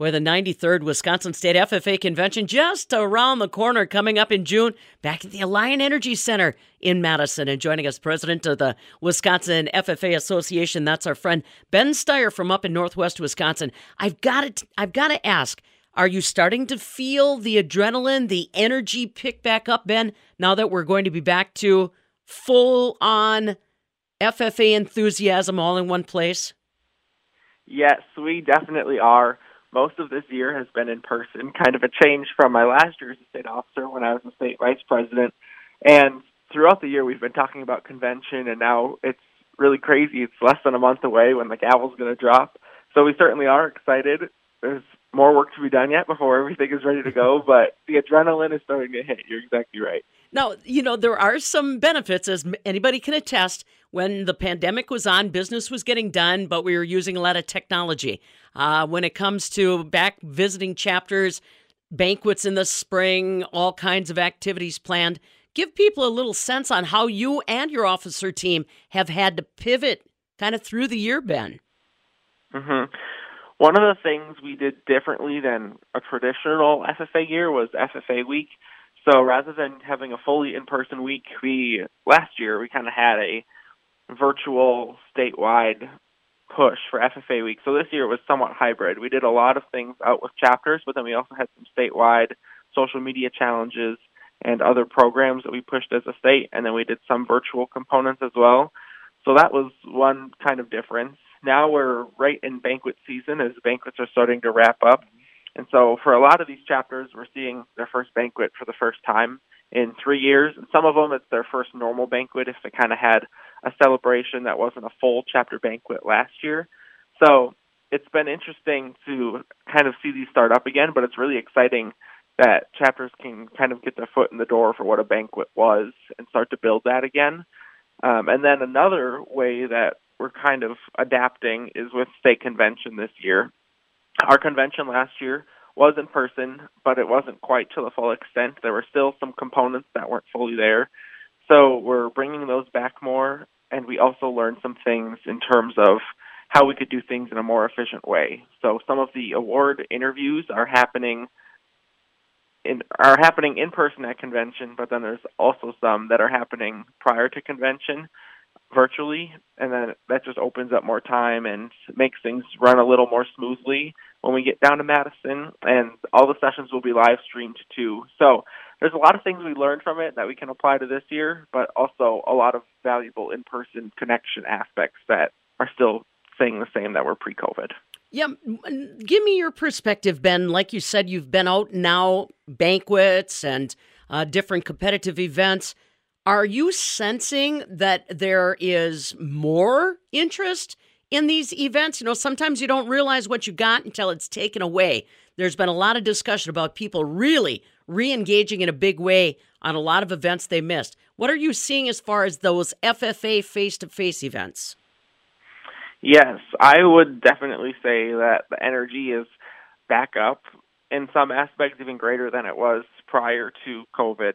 With the 93rd Wisconsin State FFA Convention just around the corner coming up in June, back at the Alliant Energy Center in Madison. And joining us, president of the Wisconsin FFA Association, that's our friend Ben Steyer from up in northwest Wisconsin. I've got to, I've got to ask, are you starting to feel the adrenaline, the energy pick back up, Ben, now that we're going to be back to full on FFA enthusiasm all in one place? Yes, we definitely are most of this year has been in person, kind of a change from my last year as a state officer when I was a state vice president. And throughout the year, we've been talking about convention, and now it's really crazy. It's less than a month away when the gavel's going to drop. So we certainly are excited. There's more work to be done yet before everything is ready to go, but the adrenaline is starting to hit. You're exactly right. Now, you know, there are some benefits, as anybody can attest. When the pandemic was on, business was getting done, but we were using a lot of technology. Uh, when it comes to back visiting chapters, banquets in the spring, all kinds of activities planned, give people a little sense on how you and your officer team have had to pivot kind of through the year, Ben. Mm-hmm. One of the things we did differently than a traditional FFA year was FFA week. So rather than having a fully in-person week, we last year we kind of had a virtual statewide push for FFA week. So this year it was somewhat hybrid. We did a lot of things out with chapters, but then we also had some statewide social media challenges and other programs that we pushed as a state, and then we did some virtual components as well. So that was one kind of difference. Now we're right in banquet season as banquets are starting to wrap up. And so for a lot of these chapters, we're seeing their first banquet for the first time in three years. And some of them, it's their first normal banquet if they kind of had a celebration that wasn't a full chapter banquet last year. So it's been interesting to kind of see these start up again, but it's really exciting that chapters can kind of get their foot in the door for what a banquet was and start to build that again. Um, and then another way that we're kind of adapting is with state convention this year. Our convention last year was in person, but it wasn't quite to the full extent. There were still some components that weren't fully there. So we're bringing those back more, and we also learned some things in terms of how we could do things in a more efficient way. So some of the award interviews are happening in are happening in person at convention, but then there's also some that are happening prior to convention virtually, and then that just opens up more time and makes things run a little more smoothly when we get down to Madison. And all the sessions will be live streamed too. So there's a lot of things we learned from it that we can apply to this year, but also a lot of valuable in-person connection aspects that are still staying the same that were pre-COVID. Yeah, give me your perspective, Ben. Like you said, you've been out now, banquets and uh, different competitive events. Are you sensing that there is more interest in these events? You know, sometimes you don't realize what you got until it's taken away. There's been a lot of discussion about people really re engaging in a big way on a lot of events they missed. What are you seeing as far as those FFA face to face events? Yes, I would definitely say that the energy is back up in some aspects, even greater than it was prior to COVID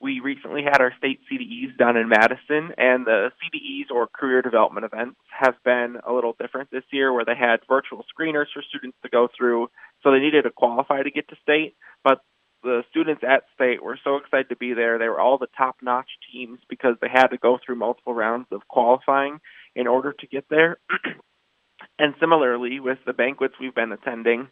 we recently had our state CDEs done in Madison, and the CDEs or career development events have been a little different this year, where they had virtual screeners for students to go through, so they needed to qualify to get to state. But the students at state were so excited to be there. They were all the top notch teams because they had to go through multiple rounds of qualifying in order to get there. and similarly, with the banquets we've been attending,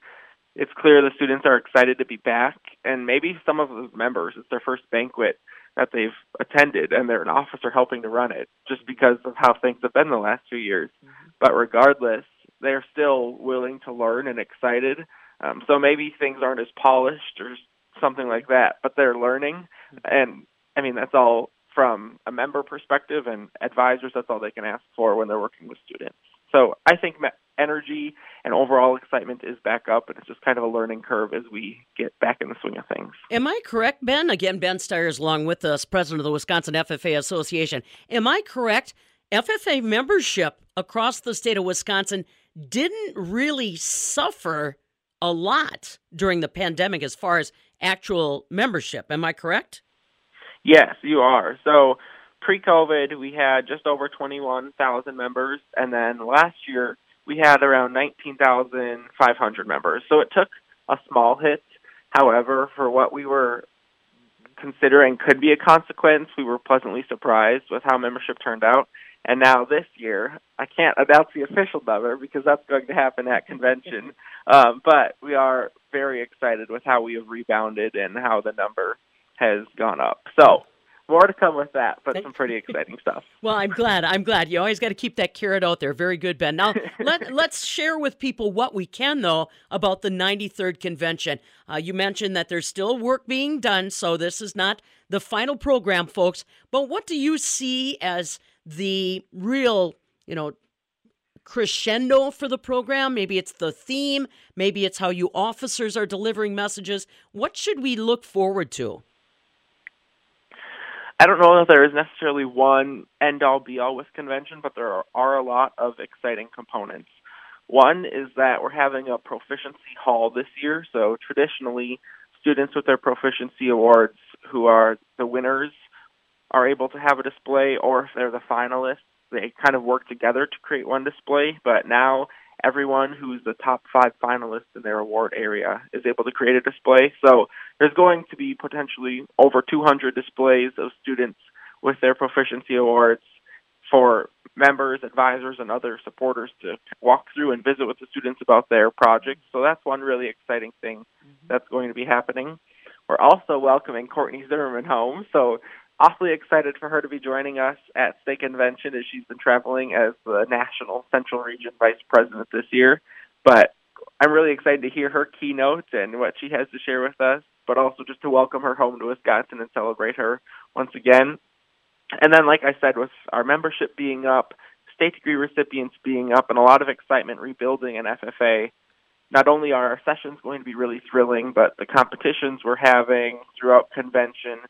it's clear the students are excited to be back, and maybe some of the members, it's their first banquet that they've attended, and they're an officer helping to run it, just because of how things have been the last few years. Mm-hmm. But regardless, they're still willing to learn and excited. Um, so maybe things aren't as polished or something like that, but they're learning, and I mean that's all from a member perspective and advisors. That's all they can ask for when they're working with students. So I think energy and overall excitement is back up, and it's just kind of a learning curve as we get back in the swing of things. Am I correct, Ben? Again, Ben Steyer's along with us, president of the Wisconsin FFA Association. Am I correct? FFA membership across the state of Wisconsin didn't really suffer a lot during the pandemic as far as actual membership. Am I correct? Yes, you are. So pre-COVID, we had just over 21,000 members, and then last year we had around 19,500 members. So it took a small hit. However, for what we were considering could be a consequence, we were pleasantly surprised with how membership turned out. And now this year, I can't announce the official number because that's going to happen at convention. Um, but we are very excited with how we have rebounded and how the number has gone up. So more to come with that, but some pretty exciting stuff. Well, I'm glad. I'm glad. You always got to keep that carrot out there. Very good, Ben. Now, let, let's share with people what we can, though, about the 93rd convention. Uh, you mentioned that there's still work being done, so this is not the final program, folks. But what do you see as the real, you know, crescendo for the program? Maybe it's the theme, maybe it's how you officers are delivering messages. What should we look forward to? I don't know that there is necessarily one end all be all with convention, but there are, are a lot of exciting components. One is that we're having a proficiency hall this year. So traditionally, students with their proficiency awards who are the winners are able to have a display, or if they're the finalists, they kind of work together to create one display. But now everyone who's the top five finalists in their award area is able to create a display. So there's going to be potentially over 200 displays of students with their proficiency awards for members, advisors, and other supporters to walk through and visit with the students about their projects. So that's one really exciting thing mm-hmm. that's going to be happening. We're also welcoming Courtney Zimmerman home. So awfully excited for her to be joining us at State Convention as she's been traveling as the National Central Region Vice President this year. But I'm really excited to hear her keynote and what she has to share with us, but also just to welcome her home to Wisconsin and celebrate her once again. And then, like I said, with our membership being up, state degree recipients being up, and a lot of excitement rebuilding an FFA, not only are our sessions going to be really thrilling, but the competitions we're having throughout convention –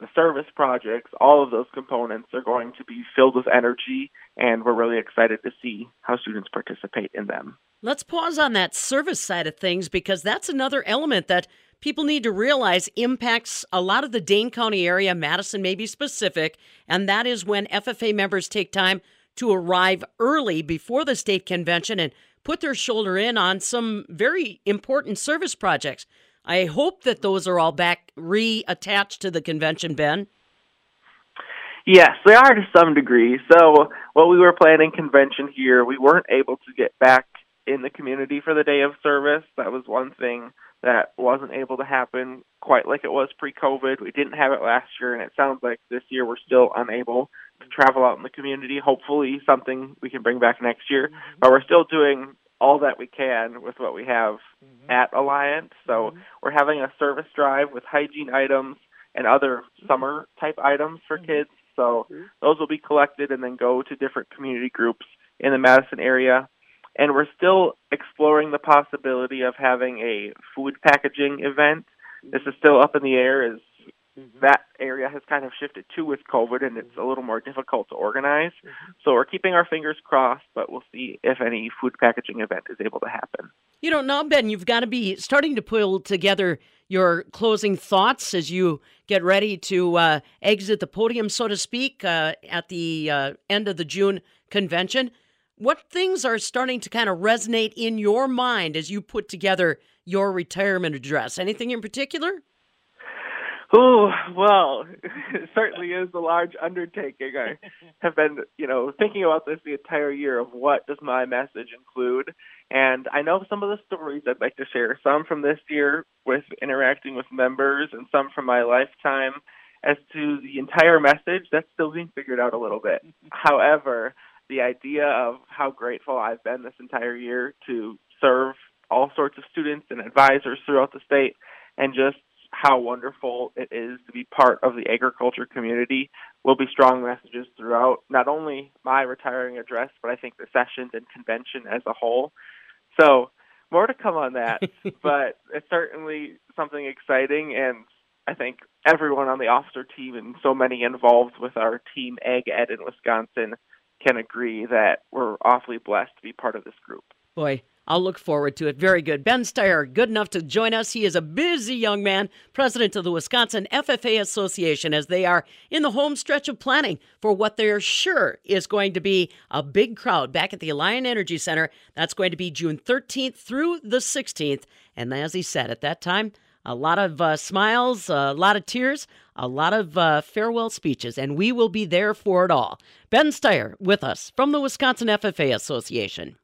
the service projects, all of those components are going to be filled with energy, and we're really excited to see how students participate in them. Let's pause on that service side of things because that's another element that people need to realize impacts a lot of the Dane County area, Madison may be specific, and that is when FFA members take time to arrive early before the state convention and put their shoulder in on some very important service projects. I hope that those are all back reattached to the convention, Ben. Yes, they are to some degree. So, while we were planning convention here, we weren't able to get back in the community for the day of service. That was one thing that wasn't able to happen quite like it was pre COVID. We didn't have it last year, and it sounds like this year we're still unable to travel out in the community. Hopefully, something we can bring back next year. But we're still doing all that we can with what we have mm-hmm. at Alliant. So mm-hmm. we're having a service drive with hygiene items and other summer type items for mm-hmm. kids. So mm-hmm. those will be collected and then go to different community groups in the Madison area. And we're still exploring the possibility of having a food packaging event. This is still up in the air as Mm-hmm. That area has kind of shifted too with COVID, and it's a little more difficult to organize. Mm-hmm. So we're keeping our fingers crossed, but we'll see if any food packaging event is able to happen. You know, now Ben, you've got to be starting to pull together your closing thoughts as you get ready to uh, exit the podium, so to speak, uh, at the uh, end of the June convention. What things are starting to kind of resonate in your mind as you put together your retirement address? Anything in particular? Oh, well, it certainly is a large undertaking. I have been, you know, thinking about this the entire year of what does my message include. And I know some of the stories I'd like to share, some from this year with interacting with members and some from my lifetime. As to the entire message, that's still being figured out a little bit. Mm-hmm. However, the idea of how grateful I've been this entire year to serve all sorts of students and advisors throughout the state and just how wonderful it is to be part of the agriculture community will be strong messages throughout not only my retiring address, but I think the sessions and convention as a whole. So, more to come on that, but it's certainly something exciting, and I think everyone on the officer team and so many involved with our team Ag Ed in Wisconsin can agree that we're awfully blessed to be part of this group. Boy, I'll look forward to it. Very good. Ben Steyer, good enough to join us. He is a busy young man, president of the Wisconsin FFA Association, as they are in the home stretch of planning for what they're sure is going to be a big crowd back at the Alliant Energy Center. That's going to be June 13th through the 16th. And as he said at that time, a lot of uh, smiles, a lot of tears, a lot of uh, farewell speeches, and we will be there for it all. Ben Steyer with us from the Wisconsin FFA Association.